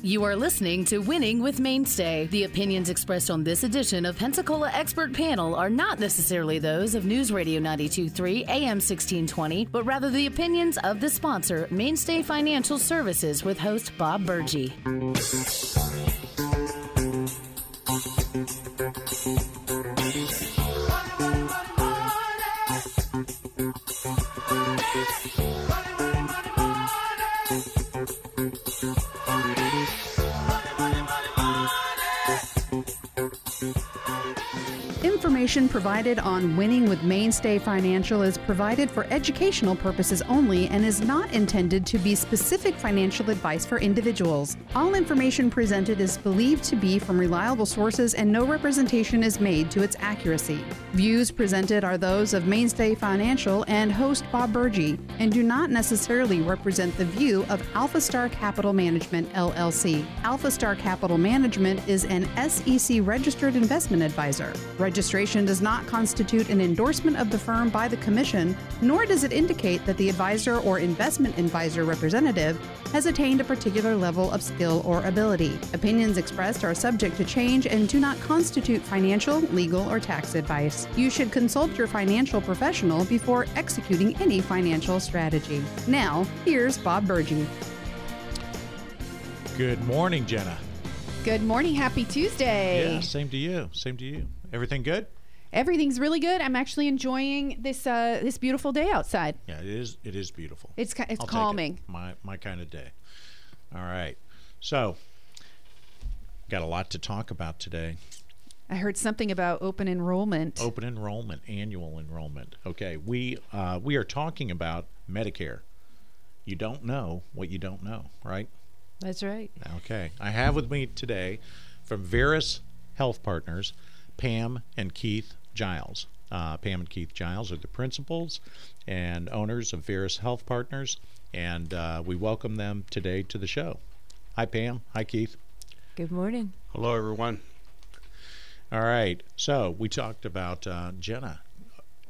You are listening to Winning with Mainstay. The opinions expressed on this edition of Pensacola Expert Panel are not necessarily those of News Radio 923 AM 1620, but rather the opinions of the sponsor, Mainstay Financial Services, with host Bob Burgee. Information provided on Winning with Mainstay Financial is provided for educational purposes only and is not intended to be specific financial advice for individuals. All information presented is believed to be from reliable sources and no representation is made to its accuracy. Views presented are those of Mainstay Financial and host Bob Burgee and do not necessarily represent the view of Alpha Star Capital Management LLC. Alpha Star Capital Management is an SEC registered investment advisor. Registration does not constitute an endorsement of the firm by the Commission, nor does it indicate that the advisor or investment advisor representative has attained a particular level of skill or ability. Opinions expressed are subject to change and do not constitute financial, legal, or tax advice. You should consult your financial professional before executing any financial strategy. Now, here's Bob Burgee. Good morning, Jenna. Good morning. Happy Tuesday. Yeah, same to you. Same to you. Everything good? Everything's really good. I'm actually enjoying this uh, this beautiful day outside. Yeah, it is. It is beautiful. It's it's I'll take it. calming. My my kind of day. All right. So, got a lot to talk about today. I heard something about open enrollment. Open enrollment, annual enrollment. Okay, we uh, we are talking about Medicare. You don't know what you don't know, right? That's right. Okay. I have with me today from Veris Health Partners, Pam and Keith Giles. Uh, Pam and Keith Giles are the principals and owners of Veris Health Partners, and uh, we welcome them today to the show. Hi, Pam. Hi, Keith. Good morning. Hello, everyone. All right. So we talked about uh, Jenna,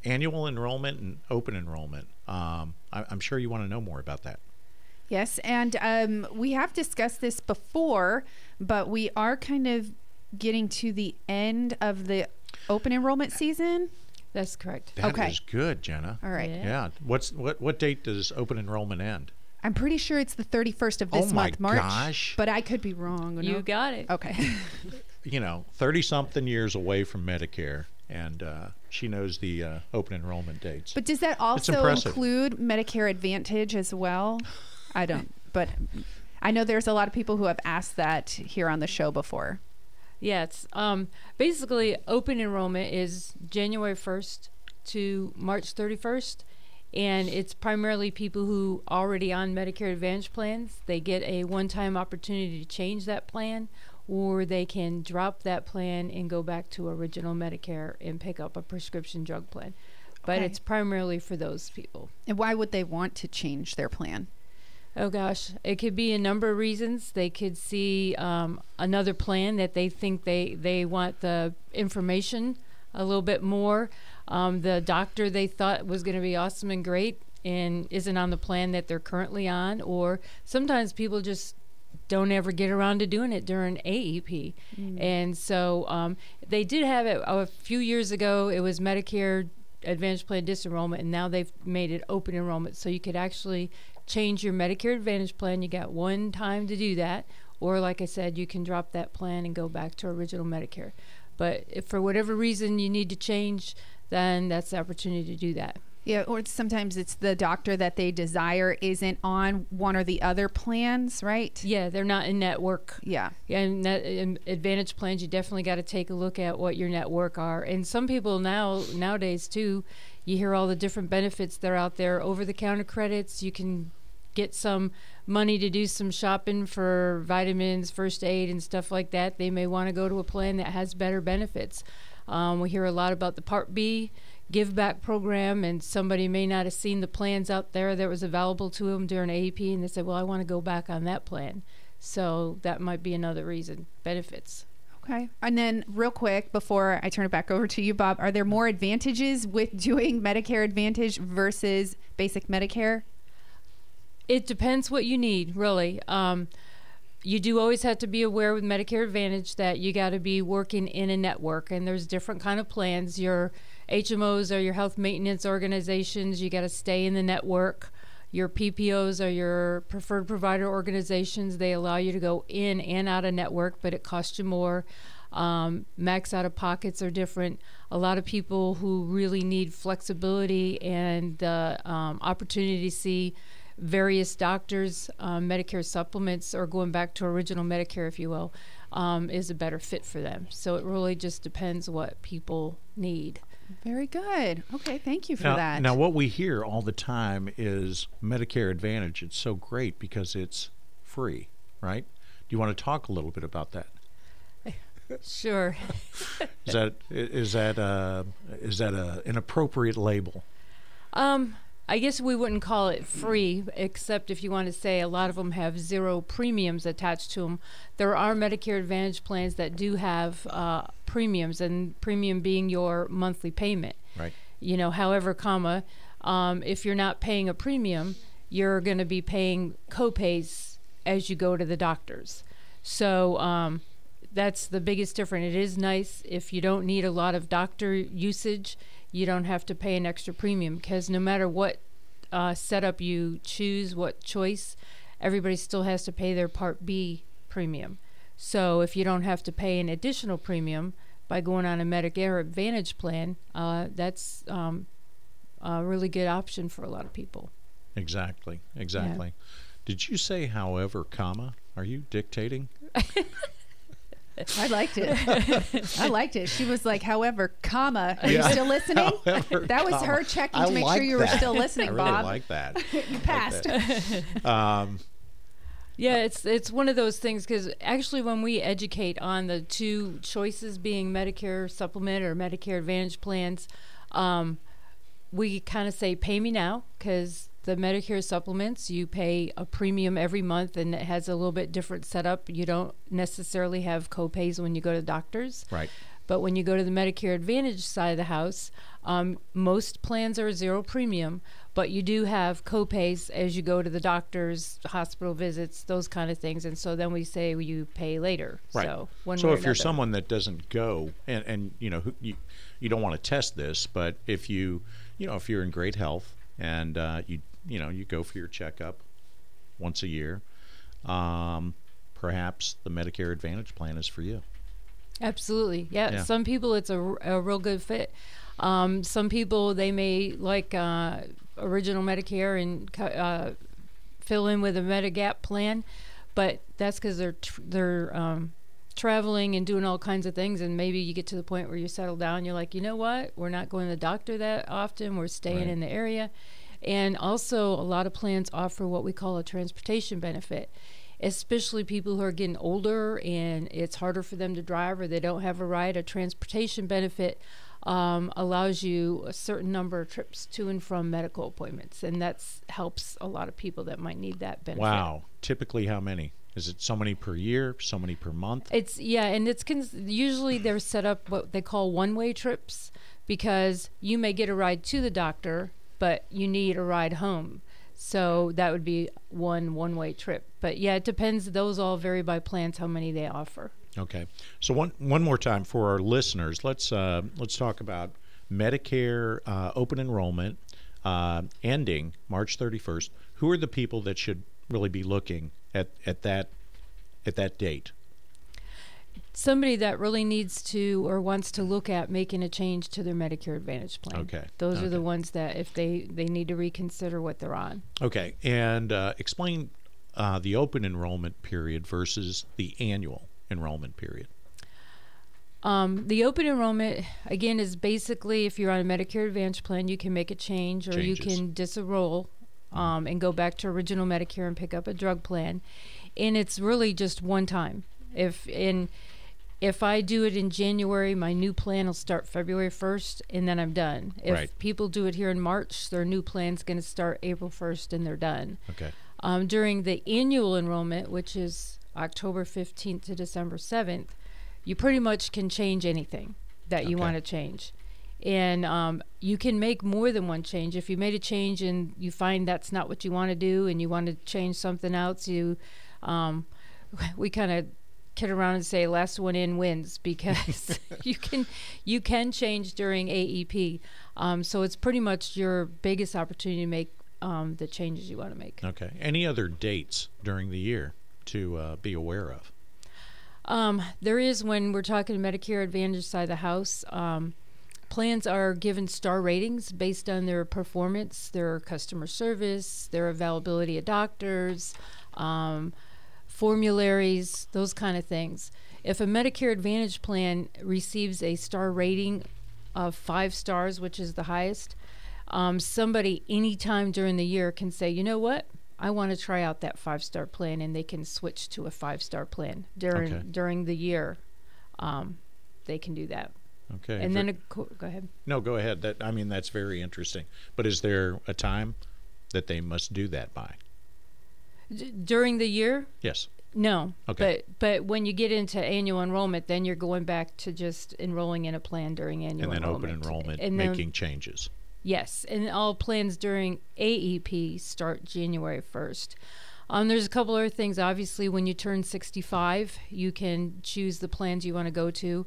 annual enrollment and open enrollment. Um, I, I'm sure you want to know more about that. Yes, and um, we have discussed this before, but we are kind of getting to the end of the open enrollment season. That's correct. Okay. That is Okay. good, Jenna. All right. Yeah. Yeah. What's what? What date does open enrollment end? I'm pretty sure it's the 31st of this Oh my month, March. gosh. But I could be wrong. You no? got it. Okay. you know, 30 something years away from Medicare, and uh, she knows the uh, open enrollment dates. But does that also include Medicare Advantage as well? I don't, but I know there's a lot of people who have asked that here on the show before. Yeah, it's um, basically open enrollment is January 1st to March 31st, and it's primarily people who already on Medicare Advantage plans. They get a one-time opportunity to change that plan, or they can drop that plan and go back to original Medicare and pick up a prescription drug plan. But Okay. it's primarily for those people. And why would they want to change their plan? Oh gosh, it could be a number of reasons. They could see um, another plan that they think they they want the information a little bit more. Um, the doctor they thought was going to be awesome and great and isn't on the plan that they're currently on, or sometimes people just don't ever get around to doing it during AEP. And so um, they did have it a few years ago. It was Medicare Advantage Plan disenrollment, and now they've made it open enrollment. So you could actually change your Medicare Advantage plan. You got one time to do that. Or, like I said, you can drop that plan and go back to original Medicare. But if for whatever reason you need to change, then that's the opportunity to do that. Yeah, or sometimes it's the doctor that they desire isn't on one or the other plans, right? Yeah, they're not in network. Yeah. Yeah, and that in advantage plans, you definitely got to take a look at what your network are. And some people now nowadays too, you hear all the different benefits that are out there. Over the counter credits, you can get some money to do some shopping for vitamins, first aid, and stuff like that. They may want to go to a plan that has better benefits. Um, we hear a lot about the Part B give back program, and somebody may not have seen the plans out there that was available to them during AEP, and they said, "Well, I want to go back on that plan." So that might be another reason. Benefits. Okay. And then, real quick, before I turn it back over to you, Bob, are there more advantages with doing Medicare Advantage versus basic Medicare? It depends what you need, really. Um, you do always have to be aware with Medicare Advantage that you got to be working in a network, and there's different kind of plans. Your HMOs are your health maintenance organizations. You got to stay in the network. Your PPOs are your preferred provider organizations. They allow you to go in and out of network, but it costs you more. Um, max out of pockets are different. A lot of people who really need flexibility and the um, opportunity to see various doctors, um, Medicare supplements, or going back to original Medicare, if you will, um, is a better fit for them. So it really just depends what people need. Very good. Okay, thank you for now, that. Now, what we hear all the time is Medicare Advantage. It's so great because it's free, right? Do you want to talk a little bit about that? Sure. Is that is that uh, is that a, an appropriate label? Um, I guess we wouldn't call it free, except if you want to say a lot of them have zero premiums attached to them. There are Medicare Advantage plans that do have uh, premiums, and premium being your monthly payment. Right. You know, however, comma, um, if you're not paying a premium, you're going to be paying copays as you go to the doctors. So um, that's the biggest difference. It is nice if you don't need a lot of doctor usage you don't have to pay an extra premium because no matter what uh, setup you choose, what choice, everybody still has to pay their Part B premium. So if you don't have to pay an additional premium by going on a Medicare Advantage plan, uh, that's um, a really good option for a lot of people. Exactly. Exactly. Yeah. Did you say, however, comma? Are you dictating? I liked it. I liked it. She was like, however, comma. Are yeah. you still listening? However, that was comma. her checking I to make like sure you that. were still listening, I really Bob. like that. You passed. Like that. Um, yeah, it's it's one of those things because actually, when we educate on the two choices being Medicare supplement or Medicare Advantage plans, um, we kind of say, "Pay me now," because the Medicare supplements, you pay a premium every month and it has a little bit different setup. You don't necessarily have copays when you go to doctors. Right. But when you go to the Medicare Advantage side of the house, um, most plans are zero premium, but you do have copays as you go to the doctors, hospital visits, those kind of things. And so then we say you pay later. Right. So, one so if you're someone that doesn't go, and, and you know, you, you don't want to test this, but if you, you know, if you're in great health and uh, you you know you go for your checkup once a year. Um, perhaps the Medicare Advantage plan is for you. Absolutely, yeah. yeah. Some people it's a, a real good fit. Um, some people they may like uh, original Medicare and uh, fill in with a Medigap plan, but that's because they're tr- they're um, traveling and doing all kinds of things, and maybe you get to the point where you settle down. You're like, you know what? We're not going to the doctor that often. We're staying right. in the area, and also, a lot of plans offer what we call a transportation benefit, especially people who are getting older and it's harder for them to drive or they don't have a ride. A transportation benefit um, allows you a certain number of trips to and from medical appointments, and that helps a lot of people that might need that benefit. Wow. Typically, how many? Is it so many per year, so many per month? It's yeah, and it's cons- usually they're set up what they call one-way trips because you may get a ride to the doctor but you need a ride home. So that would be one one way trip. But yeah, it depends. Those all vary by plans how many they offer. Okay. So one one more time for our listeners, let's uh, let's talk about Medicare uh, open enrollment uh, ending March 31st. Who are the people that should really be looking at, at that at that date? somebody that really needs to or wants to look at making a change to their Medicare Advantage plan. Okay. Those okay. are the ones that if they they need to reconsider what they're on. Okay, and uh, explain uh, the open enrollment period versus the annual enrollment period. Um, the open enrollment again is basically if you're on a Medicare Advantage plan, you can make a change or Changes. you can disenroll um, and go back to original Medicare and pick up a drug plan, and it's really just one time. If in if I do it in January, my new plan will start February 1st and then I'm done. If right. people do it here in March, their new plan's going to start April 1st and they're done. Okay. Um, during the annual enrollment, which is October 15th to December 7th, you pretty much can change anything that you Okay. want to change. And um, you can make more than one change. If you made a change and you find that's not what you want to do and you want to change something else, you um, we kind of kid around and say last one in wins because you can you can change during AEP. Um, so it's pretty much your biggest opportunity to make um, the changes you want to make. Okay. Any other dates during the year to uh, be aware of? Um, there is when we're talking Medicare Advantage side of the house. Plans are given star ratings based on their performance, their customer service, their availability of doctors, um, formularies, those kind of things. If a Medicare Advantage plan receives a star rating of five stars, which is the highest, um, somebody anytime during the year can say, you know what? I want to try out that five star plan, and they can switch to a five star plan during Okay. during the year. Um, they can do that, Okay. and then a, go ahead. no, go ahead. That I mean, that's very interesting. But is there a time that they must do that by? D- during the year, Yes. no. Okay. But but when you get into annual enrollment, then you're going back to just enrolling in a plan during annual and then open enrollment. enrollment, And then- making changes. Yes, and all plans during AEP start January 1st. Um, there's a couple other things. Obviously, when you turn 65, you can choose the plans you want to go to.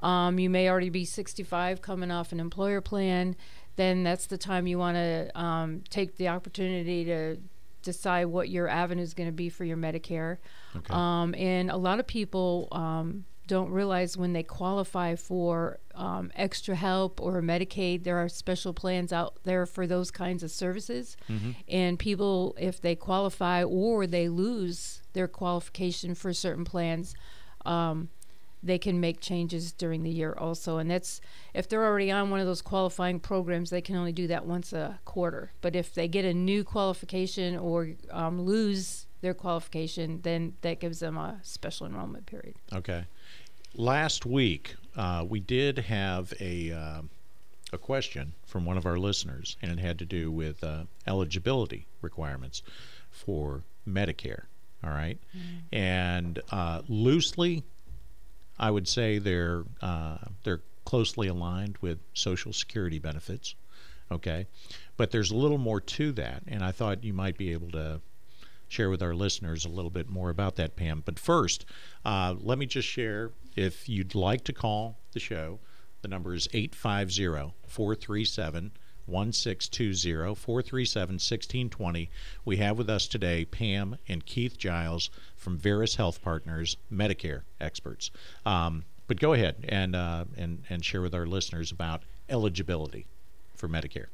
Um, you may already be 65 coming off an employer plan. Then that's the time you want to um, take the opportunity to decide what your avenue is going to be for your Medicare. Okay. Um, and a lot of people um, don't realize when they qualify for um, extra help or Medicaid, there are special plans out there for those kinds of services. And people, if they qualify or they lose their qualification for certain plans, um, they can make changes during the year also. And that's if they're already on one of those qualifying programs, they can only do that once a quarter. But if they get a new qualification or um, lose their qualification, then that gives them a special enrollment period. Okay. Last week, uh, we did have a uh, a question from one of our listeners, and it had to do with uh, eligibility requirements for Medicare. All right, and uh, loosely, I would say they're uh, they're closely aligned with Social Security benefits. Okay, but there's a little more to that, and I thought you might be able to share with our listeners a little bit more about that, Pam. But first, uh, let me just share if you'd like to call the show, the number is 850 437 1620 437 1620. We have with us today Pam and Keith Giles from Veris Health Partners, Medicare experts. Um, but go ahead and, uh, and, and share with our listeners about eligibility for Medicare.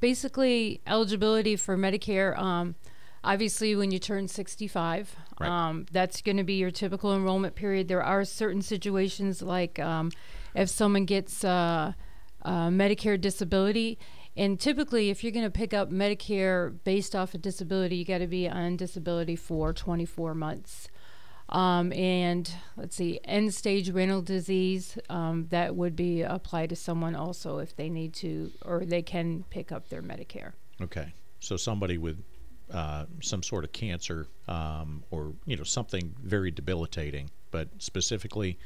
basically eligibility for Medicare. Um, obviously, when you turn 65, Right. um, that's going to be your typical enrollment period. There are certain situations like um, if someone gets uh, uh, Medicare disability. And typically, if you're going to pick up Medicare based off of disability, you got to be on disability for 24 months. Um, and let's see, end stage renal disease, um, that would be applied to someone also if they need to or they can pick up their Medicare. Okay, so somebody with uh, some sort of cancer um, or you know something very debilitating, but specifically,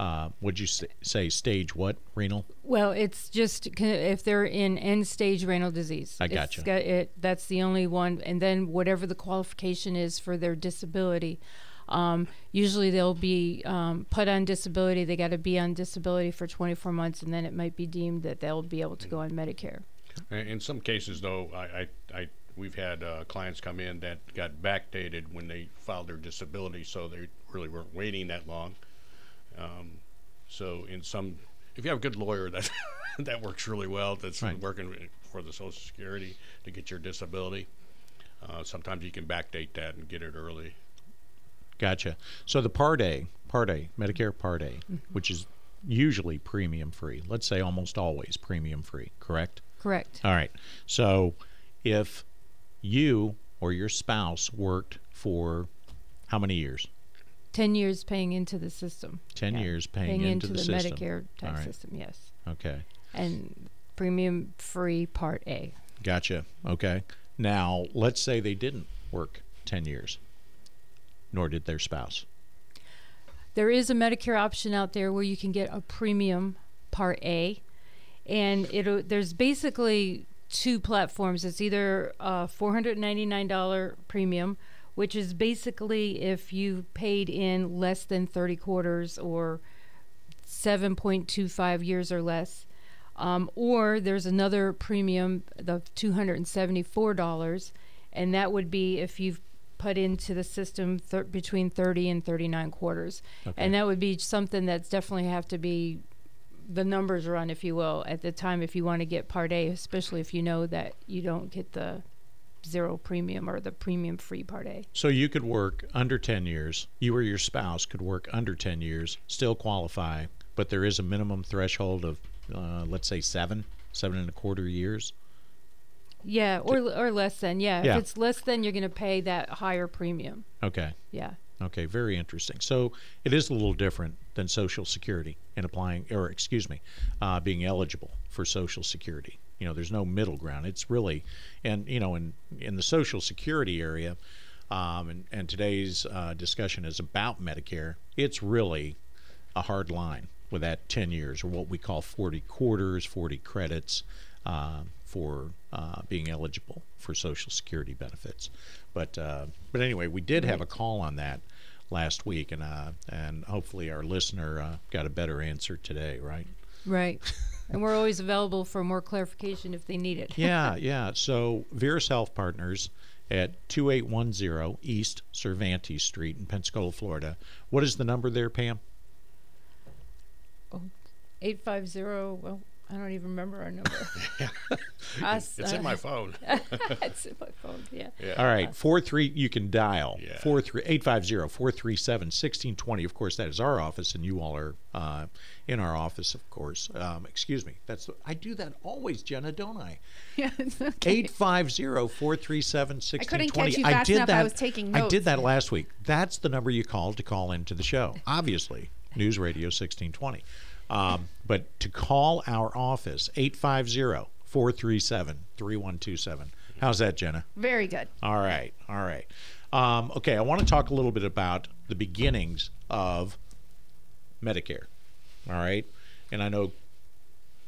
uh, would you say, say stage what renal? Well, it's just if they're in end stage renal disease. I It's gotcha. got it, that's the only one. And then whatever the qualification is for their disability. Um, usually they'll be um, put on disability. They got to be on disability for 24 months, and then it might be deemed that they'll be able to go on Medicare. In in some cases, though, I, I, I we've had uh, clients come in that got backdated when they filed their disability, so they really weren't waiting that long. Um, so, in some, if you have a good lawyer, that that works really well. That's Right. working for the Social Security to get your disability. Uh, sometimes you can backdate that and get it early. Gotcha. So the Part A, Part A, Medicare Part A, Mm-hmm. which is usually premium free. Let's say almost always premium free. Correct. Correct. All right. So if you or your spouse worked for how many years? 10 years paying into the system. 10 Yeah. years paying, into, the, system. Medicare tax right. system, yes. Okay. And premium free Part A. Gotcha. Okay. Now, let's say they didn't work 10 years, nor did their spouse. There is a Medicare option out there where you can get a premium Part A, and it there's basically two platforms. It's either a $499 premium which is basically if you paid in less than 30 quarters or 7.25 years or less. Um, or there's another premium of $274, and that would be if you've put into the system thir- between 30 and 39 quarters. Okay. And that would be something that's definitely have to be the numbers run, if you will, at the time if you want to get Part A, especially if you know that you don't get the zero premium or the premium free Part A. So you could work under 10 years. You or your spouse could work under 10 years, still qualify, but there is a minimum threshold of, uh, let's say, seven, seven and a quarter years. Yeah, or or less than. Yeah, Yeah. if it's less than, you're going to pay that higher premium. Okay. Yeah. Okay, very interesting. So it is a little different than Social Security in applying, or excuse me, uh, being eligible for Social Security. You know, there's no middle ground. It's really, and you know, in in the Social Security area, um, and and today's uh, discussion is about Medicare. It's really a hard line with that 10 years, or what we call 40 quarters, 40 credits uh, for uh, being eligible for Social Security benefits. But uh, but anyway, we did have a call on that last week, and uh, and hopefully our listener uh, got a better answer today, right? Right. and we're always available for more clarification if they need it. yeah, yeah. So Veris Health Partners at 2810 East Cervantes Street in Pensacola, Florida. What is the number there, Pam? 850, well, I don't even remember our number. Us, It's uh, in my phone. it's in my phone, yeah. Yeah. All right, four three. You can dial Yeah. four three eight five zero four three seven sixteen twenty. Of course, that is our office, and you all are uh, in our office, of course. Um, excuse me. That's I do that always, Jenna, don't I? Yeah, it's okay. Eight five zero four three seven sixteen couldn't twenty. catch you fast did enough. that. I was taking notes. I did that last week. That's the number you called to call into the show. Obviously, News Radio sixteen twenty. Um, but to call our office 850 437 3127. How's that, Jenna? Very good. All right, all right. Um, okay, I want to talk a little bit about the beginnings of Medicare. All right, and I know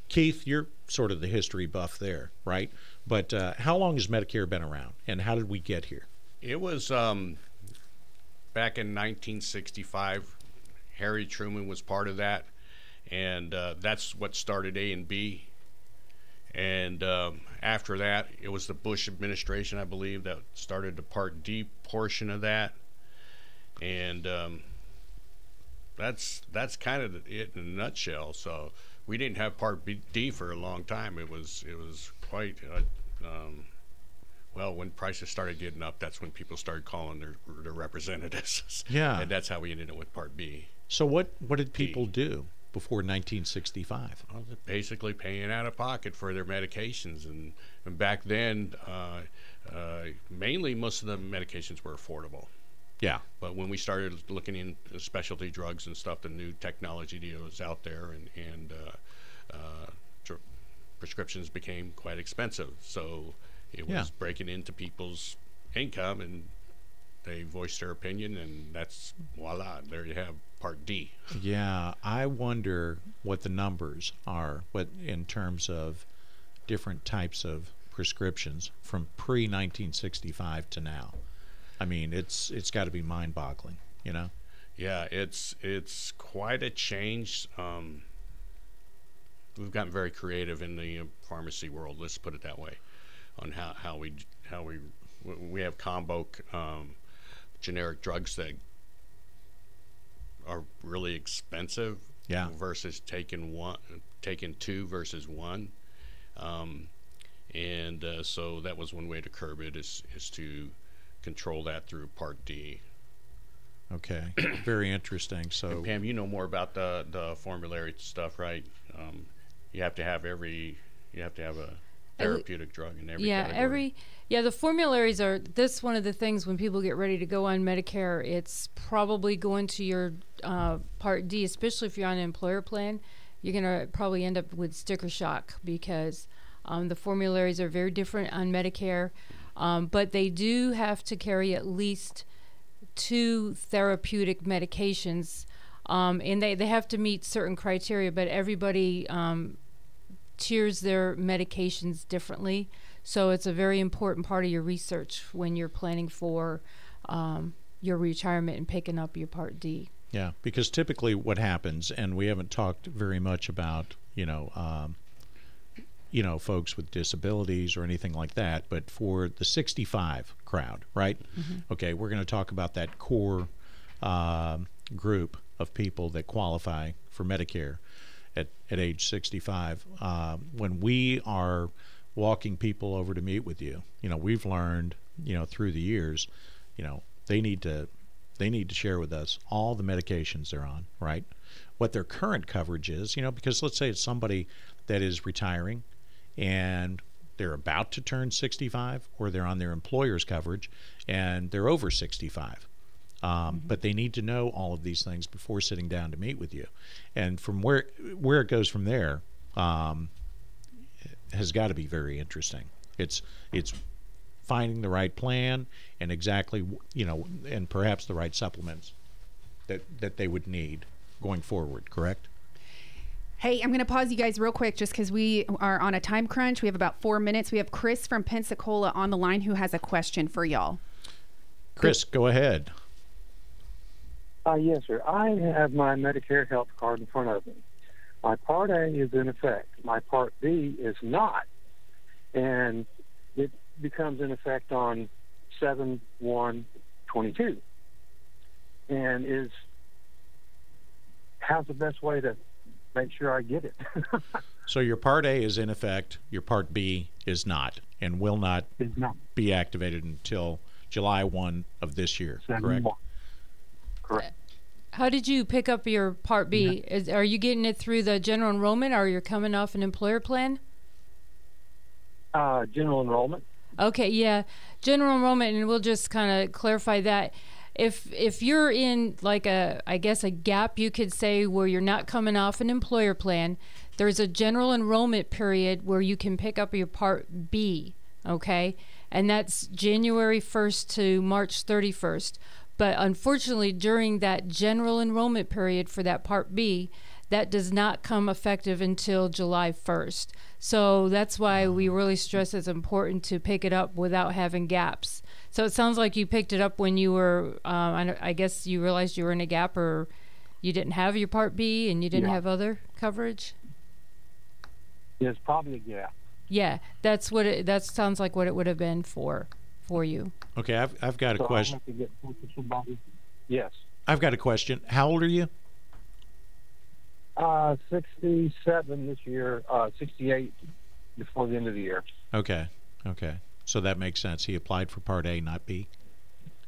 Keith, you're sort of the history buff there, right? But uh, how long has Medicare been around, and how did we get here? It was um, back in 1965. Harry Truman was part of that, and uh, that's what started A and B. And um, after that, it was the Bush administration, I believe, that started the Part D portion of that. And um, that's that's kind of it in a nutshell. So we didn't have Part B, D for a long time. It was it was quite. Uh, um, well, when prices started getting up, that's when people started calling their their representatives. Yeah. and that's how we ended up with Part B. So what what did people do before 1965? Well, basically paying out of pocket for their medications, and, and back then, uh, uh, mainly most of the medications were affordable. Yeah, But when we started looking into specialty drugs and stuff, the new technology that was out there, and and uh, uh, dr- prescriptions became quite expensive. So it was Yeah. breaking into people's income, and they voiced their opinion, and that's voila, there you have Part D. Yeah, I wonder what the numbers are, what in terms of different types of prescriptions from pre 1965 to now. I mean, it's it's got to be mind-boggling, you know. Yeah, it's it's quite a change. Um, we've gotten very creative in the pharmacy world. Let's put it that way, on how, how we how we we have combo um, generic drugs that are really expensive. Yeah. Versus taking one, taking two versus one, um, and uh, so that was one way to curb it is is to control that through Part D. Okay, very interesting. So Pam, you know more about the the formulary stuff, right? Um, you have to have every you have to have a therapeutic drug in every yeah category. every yeah the formularies are this one of the things when people get ready to go on medicare it's probably going to your uh, part d especially if you're on an employer plan you're going to probably end up with sticker shock because um, the formularies are very different on medicare um, but they do have to carry at least two therapeutic medications um, and they, they have to meet certain criteria but everybody um, tiers their medications differently. So it's a very important part of your research when you're planning for um, your retirement and picking up your Part D. Yeah, because typically what happens, and we haven't talked very much about, you know, um, you know, folks with disabilities or anything like that, but for the 65 crowd, right? Okay, we're going to talk about that core um group of people that qualify for Medicare at, at age 65. Um, when we are walking people over to meet with you, you know, we've learned, you know, through the years, you know, they need to they need to share with us all the medications they're on, right? What their current coverage is, you know, because let's say it's somebody that is retiring and they're about to turn 65 or they're on their employer's coverage and they're over 65. Um, But they need to know all of these things before sitting down to meet with you. And from where where it goes from there um, has got to be very interesting. It's it's finding the right plan and exactly you know and perhaps the right supplements that that they would need going forward correct Hey, I'm going to pause you guys real quick just because we are on a time crunch. We have about four minutes. We have Chris from Pensacola on the line who has a question for y'all. chris go ahead Uh, yes, sir. I have my Medicare health card in front of me. My Part A is in effect. My Part B is not. And it becomes in effect on 7 1 22. And is how's the best way to make sure I get it? so your part a is in effect your part b is not and will not not. be activated until july 1 of this year 7 correct 1. Correct. How did you pick up your Part B? Is, are you getting it through the general enrollment or you're coming off an employer plan? Uh, general enrollment. Okay, yeah, general enrollment, and we'll just kind of clarify that. If if you're in like a, I guess a gap, you could say where you're not coming off an employer plan, there's a general enrollment period where you can pick up your Part B. Okay, and that's January 1st to March 31st. But unfortunately, during that general enrollment period for that Part B, that does not come effective until July 1st. So that's why we really stress it's important to pick it up without having gaps. So it sounds like you picked it up when you were, um, I, guess you realized you were in a gap or you didn't have your Part B and you didn't Yeah. have other coverage. There's probably a gap. Yeah, that's what it, that sounds like what it would have been for for you. okay i've, I've got a So I'll question have to get hold of somebody. Yes. i've got a question how old are you Uh, 67 this year, uh, 68 before the end of the year. okay okay so that makes sense he applied for part a not b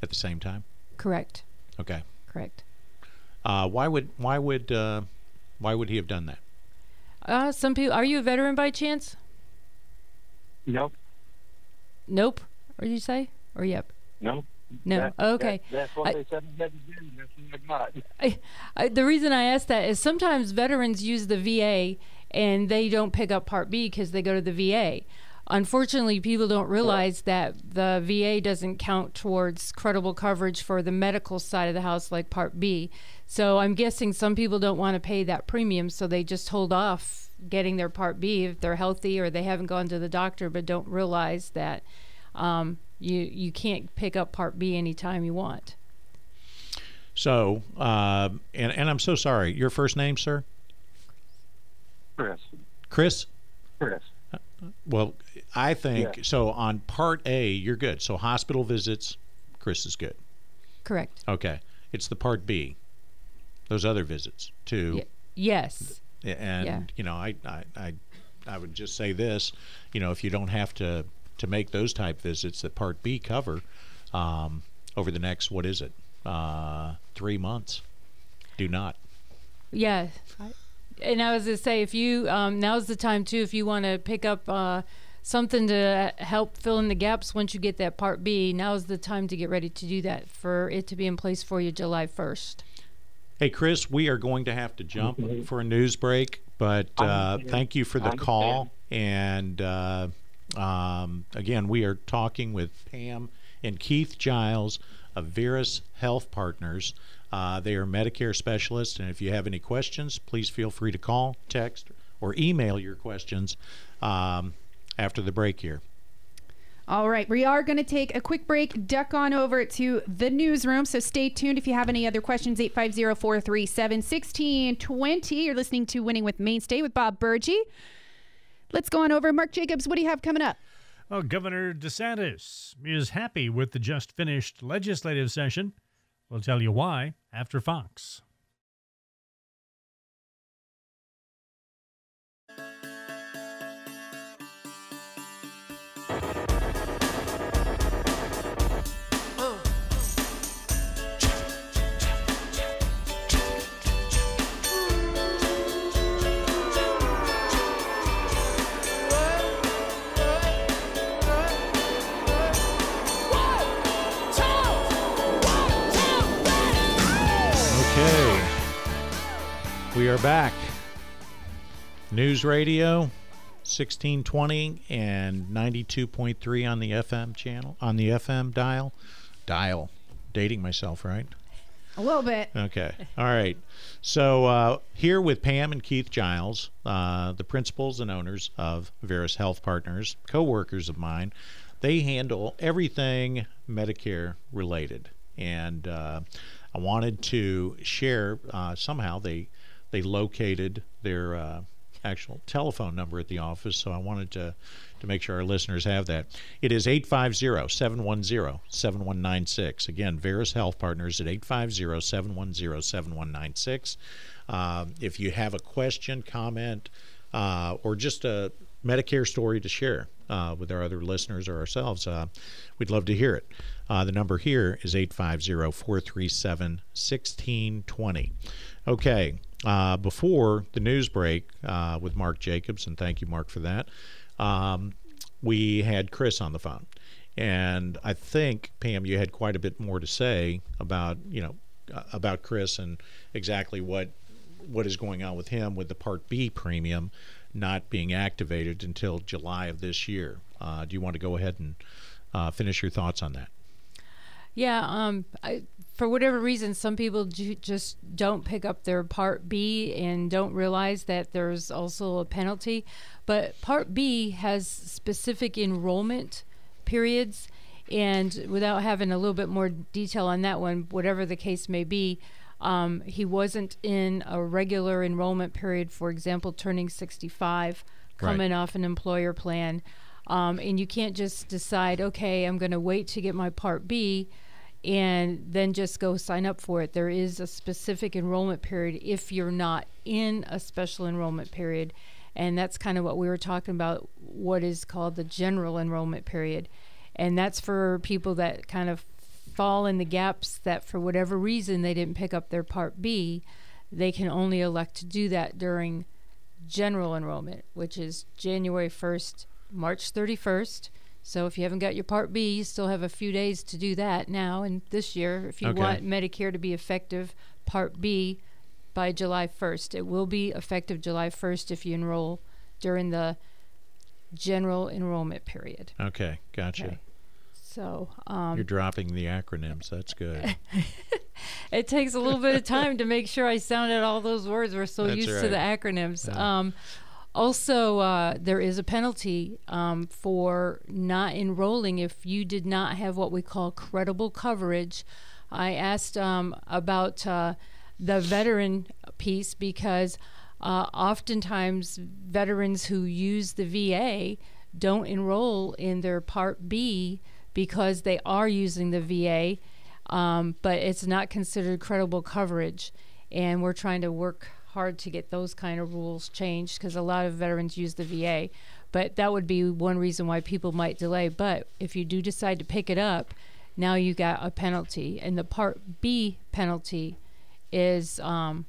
at the same time Correct. okay Correct. uh, why would why would uh, why would he have done that Uh, some people. Are you a veteran by chance? Nope. Nope. Or you say? Or yep? No. No. That- okay. that- that's what I- they said I do. That's I. The reason I ask that is sometimes veterans use the VA and they don't pick up Part B because they go to the VA. Unfortunately, people don't realize that the VA doesn't count towards credible coverage for the medical side of the house like Part B. So I'm guessing some people don't want to pay that premium, so they just hold off getting their Part B if they're healthy or they haven't gone to the doctor but don't realize that um, you you can't pick up Part B anytime you want. so uh, and, and i'm so sorry your first name sir Chris. chris Chris. Well, I think Yeah. so. On part A, you're good. So hospital visits, Chris is good. Correct. Okay, it's the part B, those other visits too. Ye- yes. And Yeah. you know, I, I I I would just say this. You know, if you don't have to to make those type visits that Part B cover um, over the next what is it uh, three months, do not. Yeah. And I was to say, if you um, now's the time too, if you want to pick up uh, something to help fill in the gaps once you get that Part B, now's the time to get ready to do that for it to be in place for you July first. Hey, Chris, we are going to have to jump for a news break, but uh, thank you for the call. And uh, um, again, we are talking with Pam and Keith Giles of Veris Health Partners. Uh, they are Medicare specialists, and if you have any questions, please feel free to call, text, or email your questions um, after the break here. All right, we are going to take a quick break, duck on over to the newsroom. So stay tuned if you have any other questions. 850 437 1620. You're listening to Winning with Mainstay with Bob Burgee. Let's go on over. Mark Jacobs, what do you have coming up? Well, Governor DeSantis is happy with the just finished legislative session. We'll tell you why after Fox. We are back. News Radio 1620 and 92.3 on the FM channel, on the FM dial. Dial. Dating myself, right? A little bit. Okay. All right. So uh, here with Pam and Keith Giles, uh, the principals and owners of Veris Health Partners, co-workers of mine. They handle everything Medicare related, and uh, I wanted to share. Uh, somehow they they located their uh, actual telephone number at the office, so I wanted to to make sure our listeners have that. It is 850-710-7196. Again, Veris Health Partners at 850-710-7196. Um, if you have a question, comment, uh, or just a Medicare story to share uh, with our other listeners or ourselves, uh, we'd love to hear it. Uh, the number here is 850 437 1620. Okay, uh, before the news break uh, with Mark Jacobs, and thank you, Mark, for that, um, we had Chris on the phone. And I think, Pam, you had quite a bit more to say about, you know, uh, about Chris and exactly what what is going on with him with the Part B premium not being activated until July of this year. Uh, do you want to go ahead and uh, finish your thoughts on that? Yeah, um, I, for whatever reason, some people ju- just don't pick up their Part B and don't realize that there's also a penalty. But Part B has specific enrollment periods, and without having a little bit more detail on that one, whatever the case may be, um, he wasn't in a regular enrollment period, for example, turning 65, coming off an employer plan. Um, and you can't just decide, okay, I'm going to wait to get my Part B and then just go sign up for it. There is a specific enrollment period if you're not in a special enrollment period. And that's kind of what we were talking about, what is called the general enrollment period. And that's for people that kind of fall in the gaps that for whatever reason they didn't pick up their Part B. They can only elect to do that during general enrollment, which is January 1st, March 31st. So if you haven't got your Part B, you still have a few days to do that now and this year. If you Okay. want Medicare to be effective, Part B by July 1st. It will be effective July 1st if you enroll during the general enrollment period. Okay, gotcha. Okay. So um, You're dropping the acronyms. That's good. it takes a little bit of time to make sure I sounded all those words. We're so That's used to the acronyms. Yeah. Um, also, uh, there is a penalty um, for not enrolling if you did not have what we call credible coverage. I asked um, about uh, the veteran piece because uh, oftentimes veterans who use the VA don't enroll in their Part B because they are using the VA, um, but it's not considered credible coverage. And we're trying to work hard to get those kind of rules changed because a lot of veterans use the VA. But that would be one reason why people might delay. But if you do decide to pick it up, now you got a penalty. And the Part B penalty is um,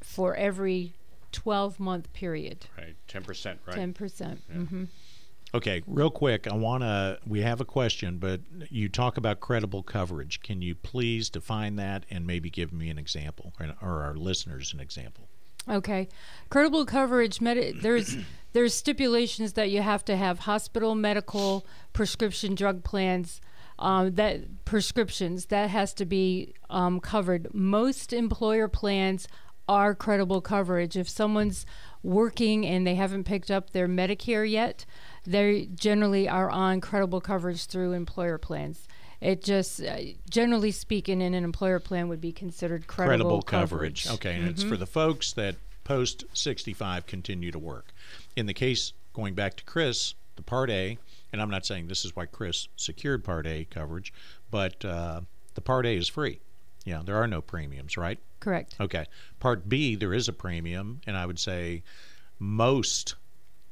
for every 12 month period, Right, ten percent, right? 10%. percent hmm okay, real quick, I want to. We have a question, but you talk about credible coverage. Can you please define that and maybe give me an example, or, or our listeners an example? Okay, credible coverage. There's there's stipulations that you have to have hospital, medical, prescription drug plans. Um, that prescriptions that has to be um, covered. Most employer plans are credible coverage. If someone's working and they haven't picked up their Medicare yet, they generally are on credible coverage through employer plans. It just, uh, generally speaking, in an employer plan would be considered credible, credible coverage. Okay, and it's for the folks that post 65 continue to work. In the case going back to Chris, the Part A, and I'm not saying this is why Chris secured Part A coverage, but uh, the Part A is free. Yeah, there are no premiums, right? Correct. Okay. Part B, there is a premium, and I would say most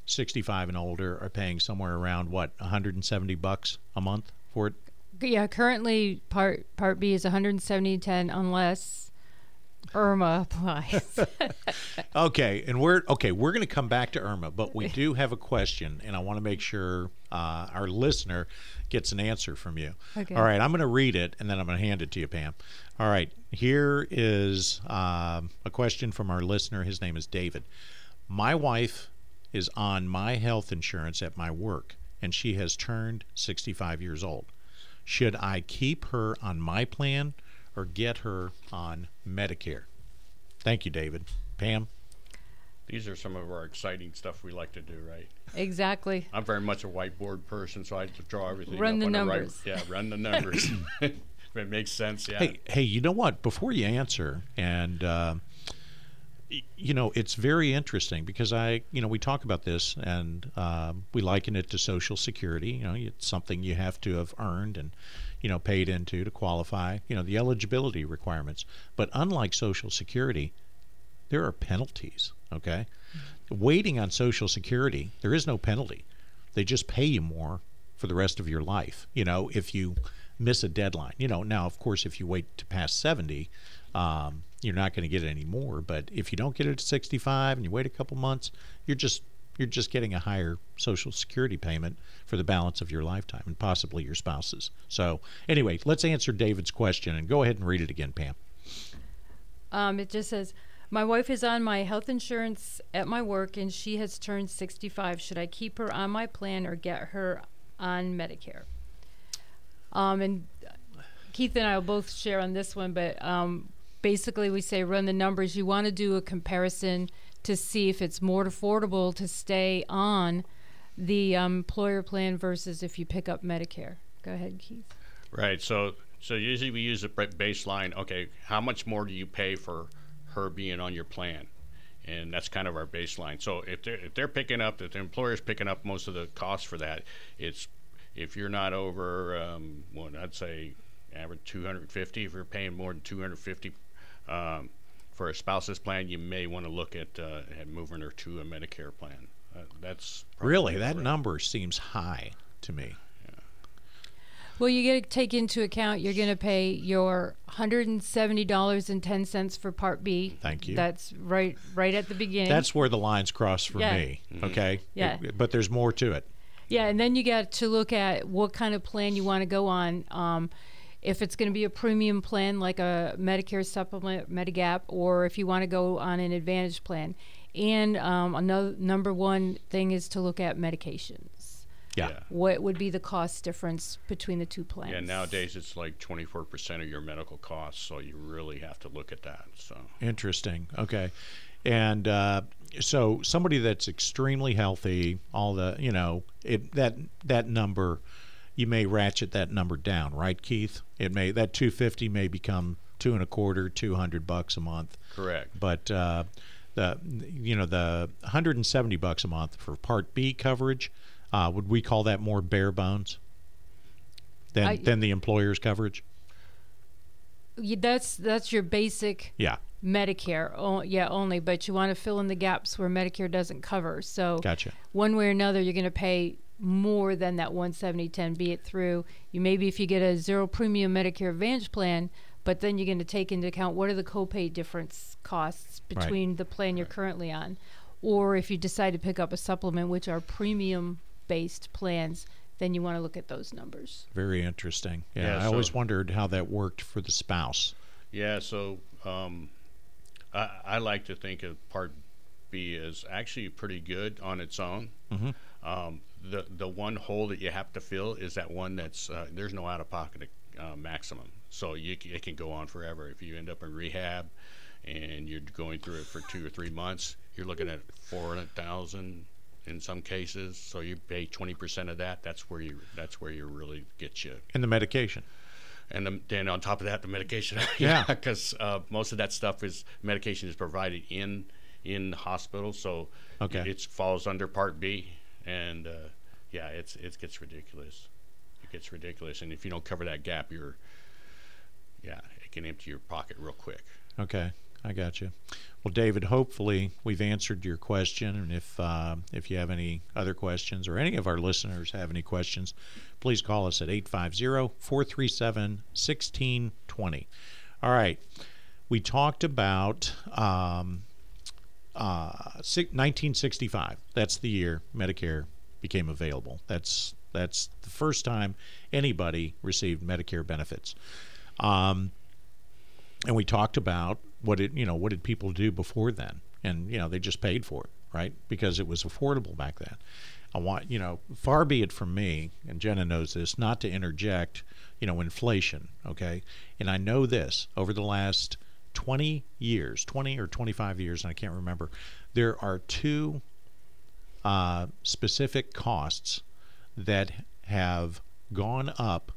65 and older are paying somewhere around what 170 bucks a month for it. Yeah, currently part part B is 170.10 unless IRMAA applies. Okay, and we're okay. We're going to come back to IRMAA, but we do have a question, and I want to make sure uh, our listener gets an answer from you. Okay. All right, I'm going to read it, and then I'm going to hand it to you, Pam. All right, here is um, a question from our listener. His name is David. My wife is on my health insurance at my work, and she has turned 65 years old. Should I keep her on my plan or get her on Medicare? Thank you, David. Pam? These are some of our exciting stuff we like to do, right? Exactly. I'm very much a whiteboard person, so I have to draw everything. Run up the numbers. right, yeah, run the numbers. if it makes sense, yeah. Hey, hey, you know what? Before you answer, and uh, you know, it's very interesting because I, you know, we talk about this and um, we liken it to Social Security. You know, it's something you have to have earned and, you know, paid into to qualify. You know, the eligibility requirements. But unlike Social Security, there are penalties. Okay, waiting on Social Security, there is no penalty. They just pay you more for the rest of your life. You know, if you miss a deadline. You know, now of course, if you wait to past seventy, um, you're not going to get it anymore. But if you don't get it at 65 and you wait a couple months, you're just you're just getting a higher Social Security payment for the balance of your lifetime and possibly your spouse's. So anyway, let's answer David's question and go ahead and read it again, Pam. Um, it just says, My wife is on my health insurance at my work and she has turned 65. Should I keep her on my plan or get her on Medicare? Um, and Keith and I will both share on this one, but um, basically we say run the numbers. You want to do a comparison to see if it's more affordable to stay on the um, employer plan versus if you pick up Medicare. Go ahead, Keith. Right. So so usually we use a baseline. Okay, how much more do you pay for her being on your plan? And that's kind of our baseline. So if they're if they're picking up, if the employer's picking up most of the costs for that, it's if you're not over, um, what I'd say, average 250. If you're paying more than 250 um, for a spouse's plan, you may want to look at, uh, at moving her to a Medicare plan. Uh, that's Really, that number seems high to me. Well, you got to take into account you're going to pay your $170.10 for Part B. Thank you. That's right right at the beginning. That's where the lines cross for Yeah. me. Okay. Yeah. But there's more to it. Yeah, and then you got to look at what kind of plan you want to go on. Um, if it's going to be a premium plan like a Medicare supplement, Medigap, or if you want to go on an Advantage plan. And um, another number one thing is to look at medications. Yeah. Yeah. What would be the cost difference between the two plans? Yeah, nowadays it's like 24% of your medical costs, so you really have to look at that. So, Interesting. Okay. And uh, so somebody that's extremely healthy, all the you know, it that that number, you may ratchet that number down, right, Keith? It may that two fifty may become two and a quarter, two hundred bucks a month. correct. But uh, the you know the 170 bucks a month for Part B coverage, uh, would we call that more bare bones than I- than the employer's coverage? That's that's your basic Yeah, Medicare. Oh, yeah, only, but you want to fill in the gaps where Medicare doesn't cover. So gotcha. one way or another, you're going to pay more than that 170.10, be it through you maybe if you get a zero premium Medicare Advantage plan, but then you're going to take into account what are the copay difference costs Right. between the plan you're currently on, or if you decide to pick up a supplement, which are premium based plans, then you want to look at those numbers. Very interesting. Yeah, Yeah, I always wondered how that worked for the spouse. Yeah, so um, I, I like to think of Part B as actually pretty good on its own. Mhm. Um, the the one hole that you have to fill is that one that's uh, there's no out of pocket uh, maximum. So you, c- it can go on forever. If you end up in rehab and you're going through it for two or three months, you're looking at four hundred thousand in some cases. So you pay twenty percent of that. That's where you. That's where you really get you. And the medication. And the, then on top of that, the medication. Yeah. because uh, most of that stuff is medication is provided in in the hospital, so Okay. it falls under Part B, and uh, yeah, it's it gets ridiculous. It gets ridiculous, and if you don't cover that gap, you're yeah, it can empty your pocket real quick. Okay, I got you. Well, David, hopefully we've answered your question, and if uh, if you have any other questions or any of our listeners have any questions, please call us at 850-437-1620. All right, we talked about um, uh, 1965. That's the year Medicare became available. That's that's the first time anybody received Medicare benefits. Um, and we talked about what it you know what did people do before then? And you know they just paid for it right? Because it was affordable back then. I want you know far be it from me and jenna knows this not to interject you know inflation okay? And i know this over the last 20 years 20 or 25 years and i can't remember there are two uh, specific costs that have gone up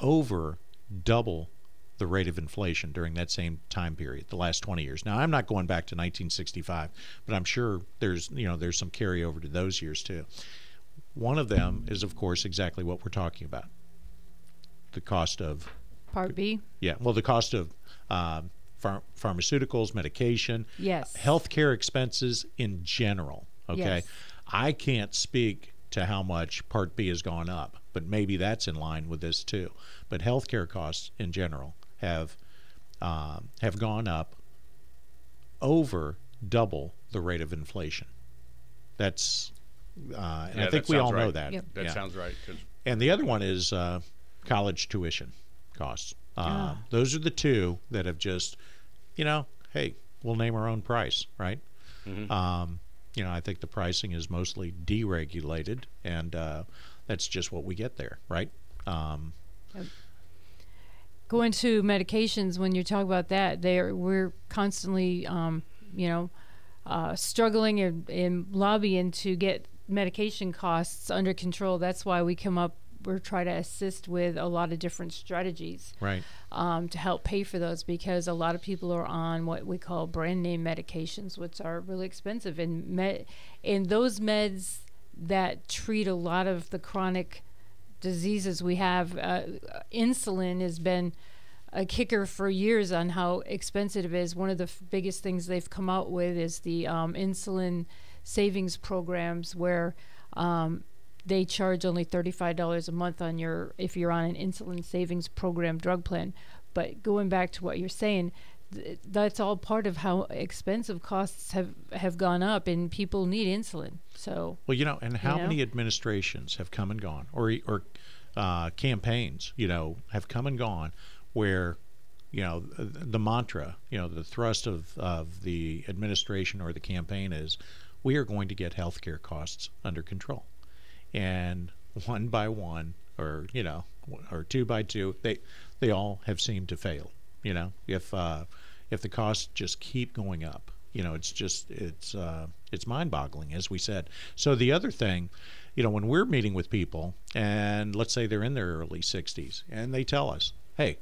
over double the rate of inflation during that same time period, the last 20 years. Now, I'm not going back to 1965, but I'm sure there's you know there's some carryover to those years too. One of them is, of course, exactly what we're talking about: the cost of Part B. yeah, well, the cost of uh, phar- pharmaceuticals, medication, Yes. healthcare expenses in general. Okay, Yes. I can't speak to how much Part B has gone up, but maybe that's in line with this too. But healthcare costs in general have um, have gone up over double the rate of inflation. That's uh, and Yeah, I think we sounds all know that. Yep. That Yeah. sounds right. And the other one is uh, college tuition costs. Uh, Ah. Those are the two that have just, you know, hey, we'll name our own price, right? Um, you know, I think the pricing is mostly deregulated, and uh, that's just what we get there, right? Um, going to medications when you talk about that there we're constantly um, you know uh, struggling and, and lobbying to get medication costs under control that's why we come up we're trying to assist with a lot of different strategies right. um, to help pay for those because a lot of people are on what we call brand name medications, which are really expensive. And med- and those meds that treat a lot of the chronic diseases we have, uh, insulin has been a kicker for years on how expensive it is. One of the f- biggest things they've come out with is the um, insulin savings programs where um, they charge only $35 a month on your if you're on an insulin savings program drug plan but going back to what you're saying th- that's all part of how expensive costs have have gone up and people need insulin so Well, you know, and how know? many administrations have come and gone, or or uh, campaigns, you know, have come and gone, where, you know, the, the mantra, you know, the thrust of of the administration or the campaign is, we are going to get healthcare costs under control, and one by one, or you know, or two by two, they they all have seemed to fail. You know, if uh, if the costs just keep going up, you know, it's just it's uh, it's mind-boggling, as we said. So the other thing, you know, when we're meeting with people, and let's say they're in their early 60s, and they tell us, hey,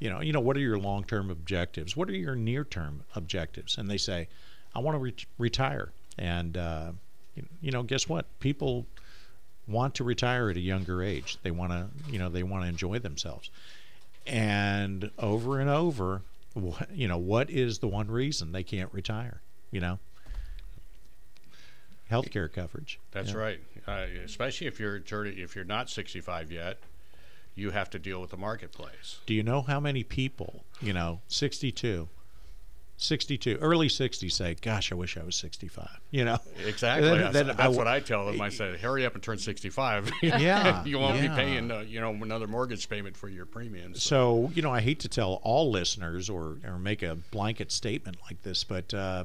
you know, you know, what are your long-term objectives? What are your near-term objectives? And they say, I want to re- retire, and uh, you, you know, guess what? People want to retire at a younger age. They want to, you know, they want to enjoy themselves. And over and over, what, you know, what is the one reason they can't retire? You know, healthcare coverage. That's Yeah. right. Uh, especially if you're 30, if you're not 65 yet, you have to deal with the marketplace. Do you know how many people, you know, 62, 62, early 60s say, "Gosh, I wish I was 65." You know, Exactly. Then- that's then that's I- what I tell them. I said, "Hurry up and turn 65. Yeah, you won't yeah. be paying, uh, you know, another mortgage payment for your premiums." So, you know, I hate to tell all listeners or, or make a blanket statement like this, but, uh,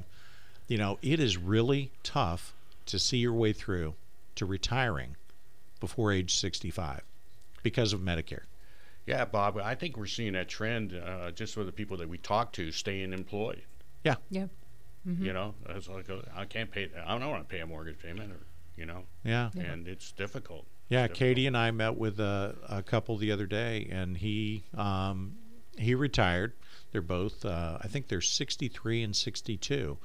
you know, it is really tough to see your way through to retiring before age 65 because of Medicare. Yeah, Bob, I think we're seeing that trend uh, just with the people that we talk to staying employed. Yeah. Yeah. You know, it's like uh, I can't pay. I don't want to pay a mortgage payment, or you know, Yeah. and it's difficult. Yeah, It's Katie and I met with a, a couple the other day, and he um, he retired. They're both, uh, I think they're 63 and 62,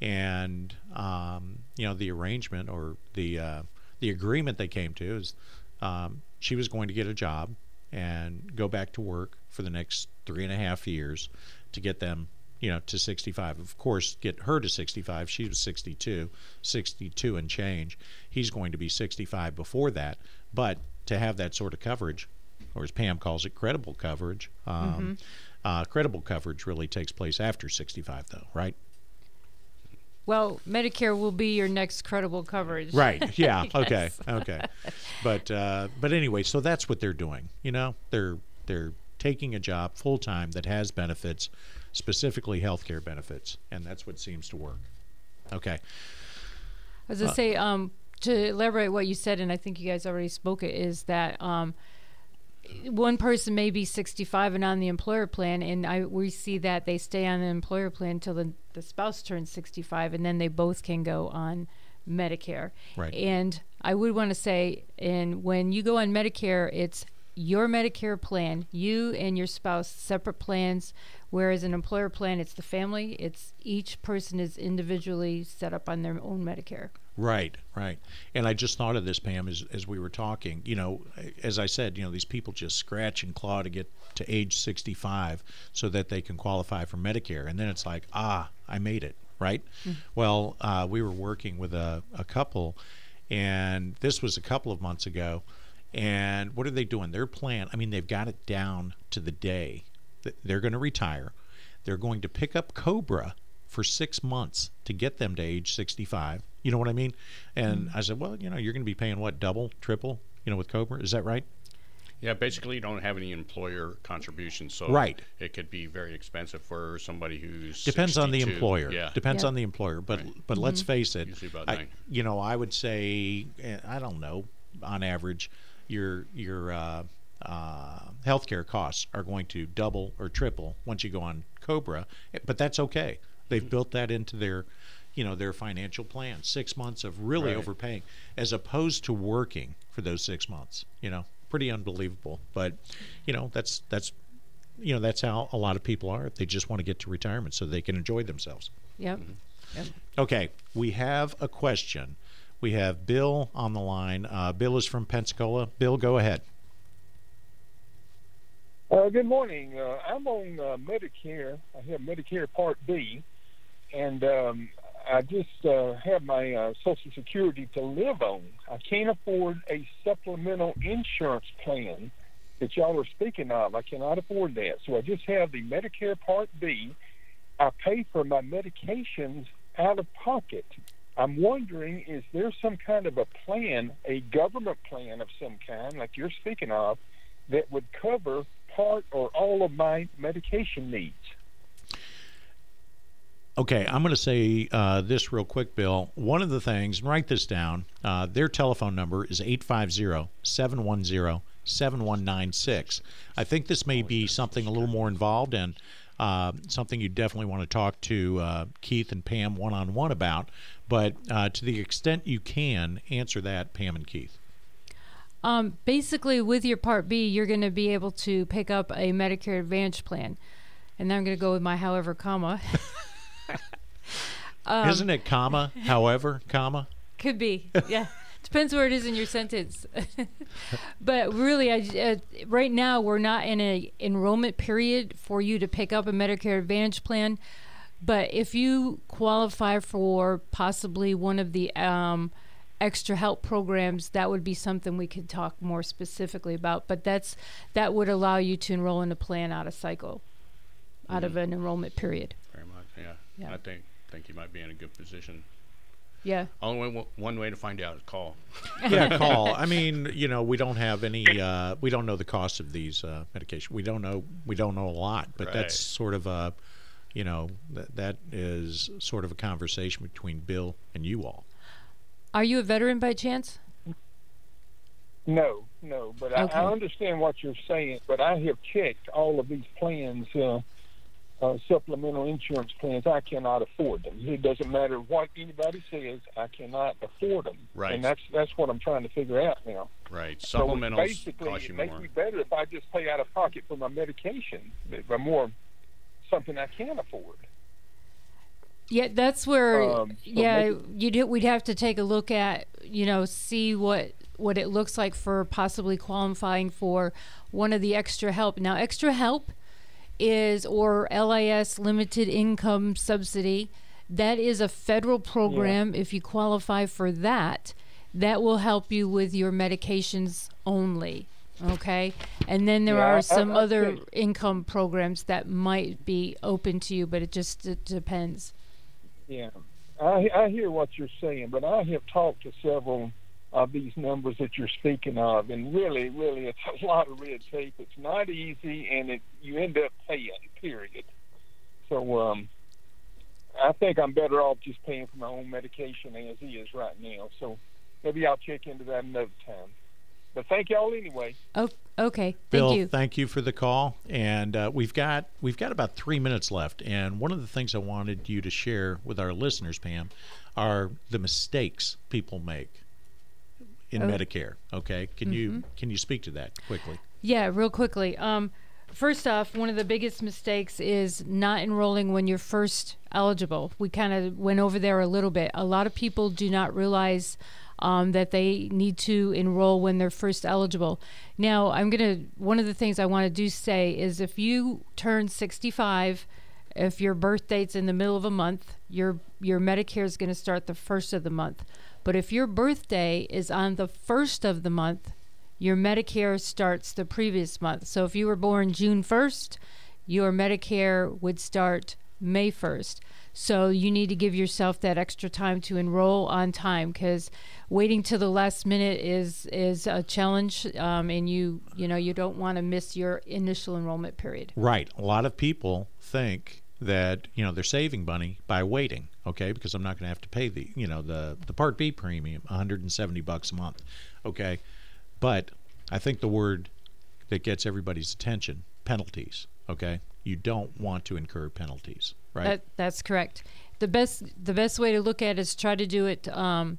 and um, you know the arrangement or the uh, the agreement they came to is um, she was going to get a job and go back to work for the next three and a half years to get them you know to 65 of course get her to 65 she was 62 62 and change. He's going to be 65 before that. But to have that sort of coverage or as pam calls it credible coverage um, uh, credible coverage really takes place after 65 though right Well, Medicare will be your next credible coverage. Right. Yeah. Yes. Okay. Okay. But uh, but anyway, so that's what they're doing. You know, they're they're taking a job full time that has benefits, specifically healthcare benefits, and that's what seems to work. Okay. As I say, um, to elaborate what you said, and I think you guys already spoke it, is that um, one person may be 65 and on the employer plan, and I we see that they stay on the employer plan until the, the spouse turns 65, and then they both can go on Medicare. Right. And I would want to say, and when you go on Medicare, it's your Medicare plan, you and your spouse separate plans, whereas an employer plan, it's the family. It's each person is individually set up on their own Medicare. Right, right. And I just thought of this, Pam, as, as we were talking. You know, as I said, you know, these people just scratch and claw to get to age 65 so that they can qualify for Medicare. And then it's like, ah, I made it, right? Well, uh, we were working with a, a couple, and this was a couple of months ago. And what are they doing? Their plan, I mean, they've got it down to the day that they're going to retire. They're going to pick up Cobra for six months to get them to age 65. You know what I mean? And I said, well, you know, you're going to be paying what, double, triple, you know, with Cobra? Is that right? Yeah, basically, you don't have any employer contributions, so Right. it could be very expensive for somebody who's Depends on the employer. Yeah, Depends Yeah. on the employer. But Right. but let's face it. About I, you know, I would say eh, I don't know. On average, your your uh, uh, healthcare costs are going to double or triple once you go on Cobra. Eh, But that's okay. They've Mm-hmm. built that into their you know their financial plan. Six months of really Right. overpaying, as opposed to working for those six months. You know, pretty unbelievable. But you know, that's that's you know that's how a lot of people are. They just want to get to retirement so they can enjoy themselves. Yep. Okay, we have a question. We have Bill on the line. Uh, Bill is from Pensacola. Bill, go ahead. Uh, good morning. Uh, I'm on uh, Medicare. I have Medicare Part B, and um, I just uh, have my uh, Social Security to live on. I can't afford a supplemental insurance plan that y'all are speaking of. I cannot afford that. So I just have the Medicare Part B. I pay for my medications out of pocket. I'm wondering, is there some kind of a plan, a government plan of some kind, like you're speaking of, that would cover part or all of my medication needs? Okay, I'm going to say uh, this real quick, Bill. One of the things, and write this down, uh, their telephone number is 850 710 7196. I think this may be something a little more involved and uh, something you definitely want to talk to uh, Keith and Pam one on one about. But uh, to the extent you can, answer that, Pam and Keith. Um, basically, with your Part B, you're going to be able to pick up a Medicare Advantage plan. And then I'm going to go with my however, comma. Um, Isn't it comma, however, comma? Could be, yeah. Depends where it is in your sentence. but really, I, uh, right now we're not in an enrollment period for you to pick up a Medicare Advantage plan. But if you qualify for possibly one of the um, extra help programs, that would be something we could talk more specifically about. But that's that would allow you to enroll in a plan out of cycle, out of an enrollment period. Very much. Yeah. Yeah. I think think you might be in a good position. Yeah. Only way, one way to find out is call. yeah, call. I mean, you know, we don't have any. Uh, we don't know the cost of these uh, medication. We don't know. We don't know a lot, but Right. that's sort of a, you know, that that is sort of a conversation between Bill and you all. Are you a veteran by chance? No, no, but Okay. I, I understand what you're saying. But I have checked all of these plans, uh, uh, supplemental insurance plans. I cannot afford them. It doesn't matter what anybody says. I cannot afford them. Right. And that's that's what I'm trying to figure out now. Right. So Supplementals basically, cost you it makes more. me better if I just pay out of pocket for my medication, but but more something I can afford. Yeah, that's where. Um, so yeah, maybe- you'd we'd have to take a look at you know see what what it looks like for possibly qualifying for one of the extra help. Now, extra help is or LIS limited income subsidy. That is a federal program. If you qualify for that, that will help you with your medications only. Okay, and then there Yeah, are some I- other income programs that might be open to you, but it just it depends. Yeah, I, I hear what you're saying, but I have talked to several of these numbers that you're speaking of, and really, really, it's a lot of red tape. It's not easy, and it you end up paying. Period. So, um, I think I'm better off just paying for my own medication as is right now. So, maybe I'll check into that another time. But thank y'all anyway. Oh, okay. Thank Bill, you. thank you for the call, and uh, we've got we've got about three minutes left. And one of the things I wanted you to share with our listeners, Pam, are the mistakes people make in Oh. Medicare. Okay, can you can you speak to that quickly? Yeah, real quickly. Um, first off, one of the biggest mistakes is not enrolling when you're first eligible. We kind of went over there a little bit. A lot of people do not realize um, that they need to enroll when they're first eligible. Now, I'm gonna. One of the things I want to do say is if you turn 65. If your birth date's in the middle of a month, your your Medicare is going to start the first of the month. But if your birthday is on the first of the month, your Medicare starts the previous month. So if you were born June 1st, your Medicare would start May 1st. So you need to give yourself that extra time to enroll on time because waiting till the last minute is is a challenge, um, and you you know you don't want to miss your initial enrollment period. Right. A lot of people think that you know they're saving money by waiting. Okay, because I'm not going to have to pay the you know the the Part B premium, 170 bucks a month. Okay, but I think the word that gets everybody's attention penalties. Okay, you don't want to incur penalties. Right. That that's correct. The best the best way to look at it is try to do it um,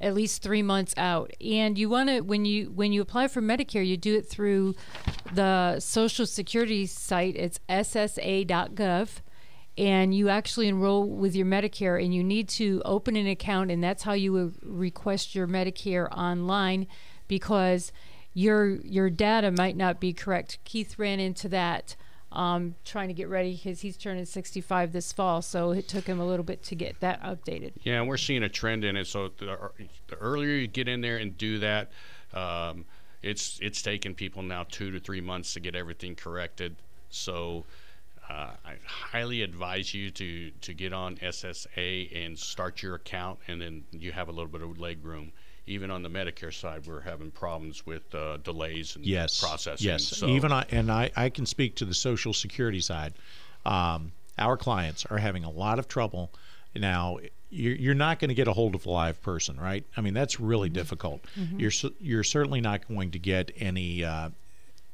at least three months out. And you want to when you when you apply for Medicare, you do it through the Social Security site. It's SSA.gov, and you actually enroll with your Medicare. And you need to open an account, and that's how you request your Medicare online, because your your data might not be correct. Keith ran into that um, trying to get ready because he's turning 65 this fall, so it took him a little bit to get that updated. Yeah, we're seeing a trend in it. So the, the earlier you get in there and do that, um, it's it's taken people now two to three months to get everything corrected. So uh, I highly advise you to to get on SSA and start your account, and then you have a little bit of leg room. Even on the Medicare side, we're having problems with uh, delays and yes. processing. yes. So, even I, and I, I can speak to the social security side. Um, our clients are having a lot of trouble. Now you're, you're not going to get a hold of a live person right? I mean that's really difficult. You're you're certainly not going to get any uh,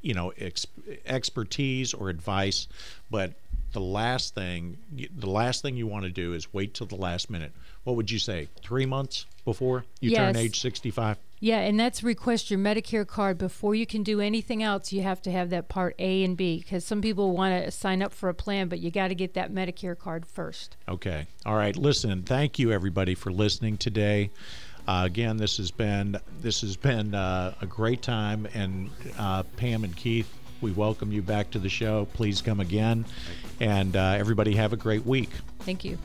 you know ex- expertise or advice but the last thing the last thing you want to do is wait till the last minute what would you say three months before you turn age 65 Yeah, and that's request your Medicare card before you can do anything else. You have to have that Part A and B because some people want to sign up for a plan, but you got to get that Medicare card first. Okay. All right. Listen. Thank you, everybody, for listening today. Uh, again, this has been this has been uh, a great time, and uh, Pam and Keith, we welcome you back to the show. Please come again, and uh, everybody have a great week. Thank you.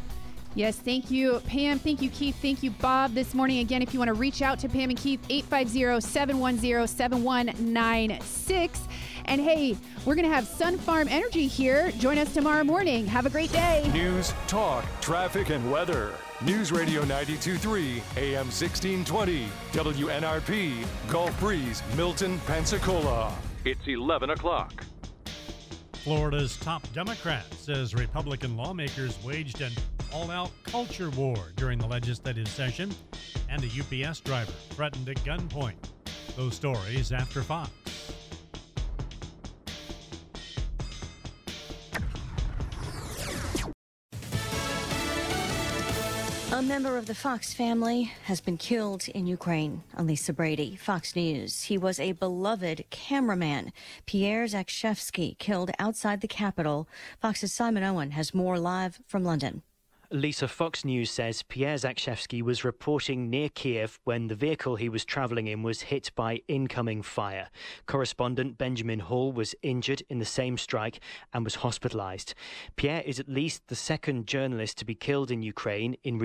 Yes, thank you, Pam. Thank you, Keith. Thank you, Bob. This morning, again, if you want to reach out to Pam and Keith, 850 710 7196. And hey, we're going to have Sun Farm Energy here. Join us tomorrow morning. Have a great day. News, talk, traffic, and weather. News Radio 923, AM 1620, WNRP, Gulf Breeze, Milton, Pensacola. It's 11 o'clock. Florida's top Democrat says Republican lawmakers waged an all out culture war during the legislative session, and a UPS driver threatened at gunpoint. Those stories after Fox. A member of the Fox family has been killed in Ukraine. Elisa Brady, Fox News. He was a beloved cameraman. Pierre Zakrzewski killed outside the capital. Fox's Simon Owen has more live from London. Lisa Fox News says Pierre Zakrzewski was reporting near Kiev when the vehicle he was travelling in was hit by incoming fire. Correspondent Benjamin Hall was injured in the same strike and was hospitalised. Pierre is at least the second journalist to be killed in Ukraine in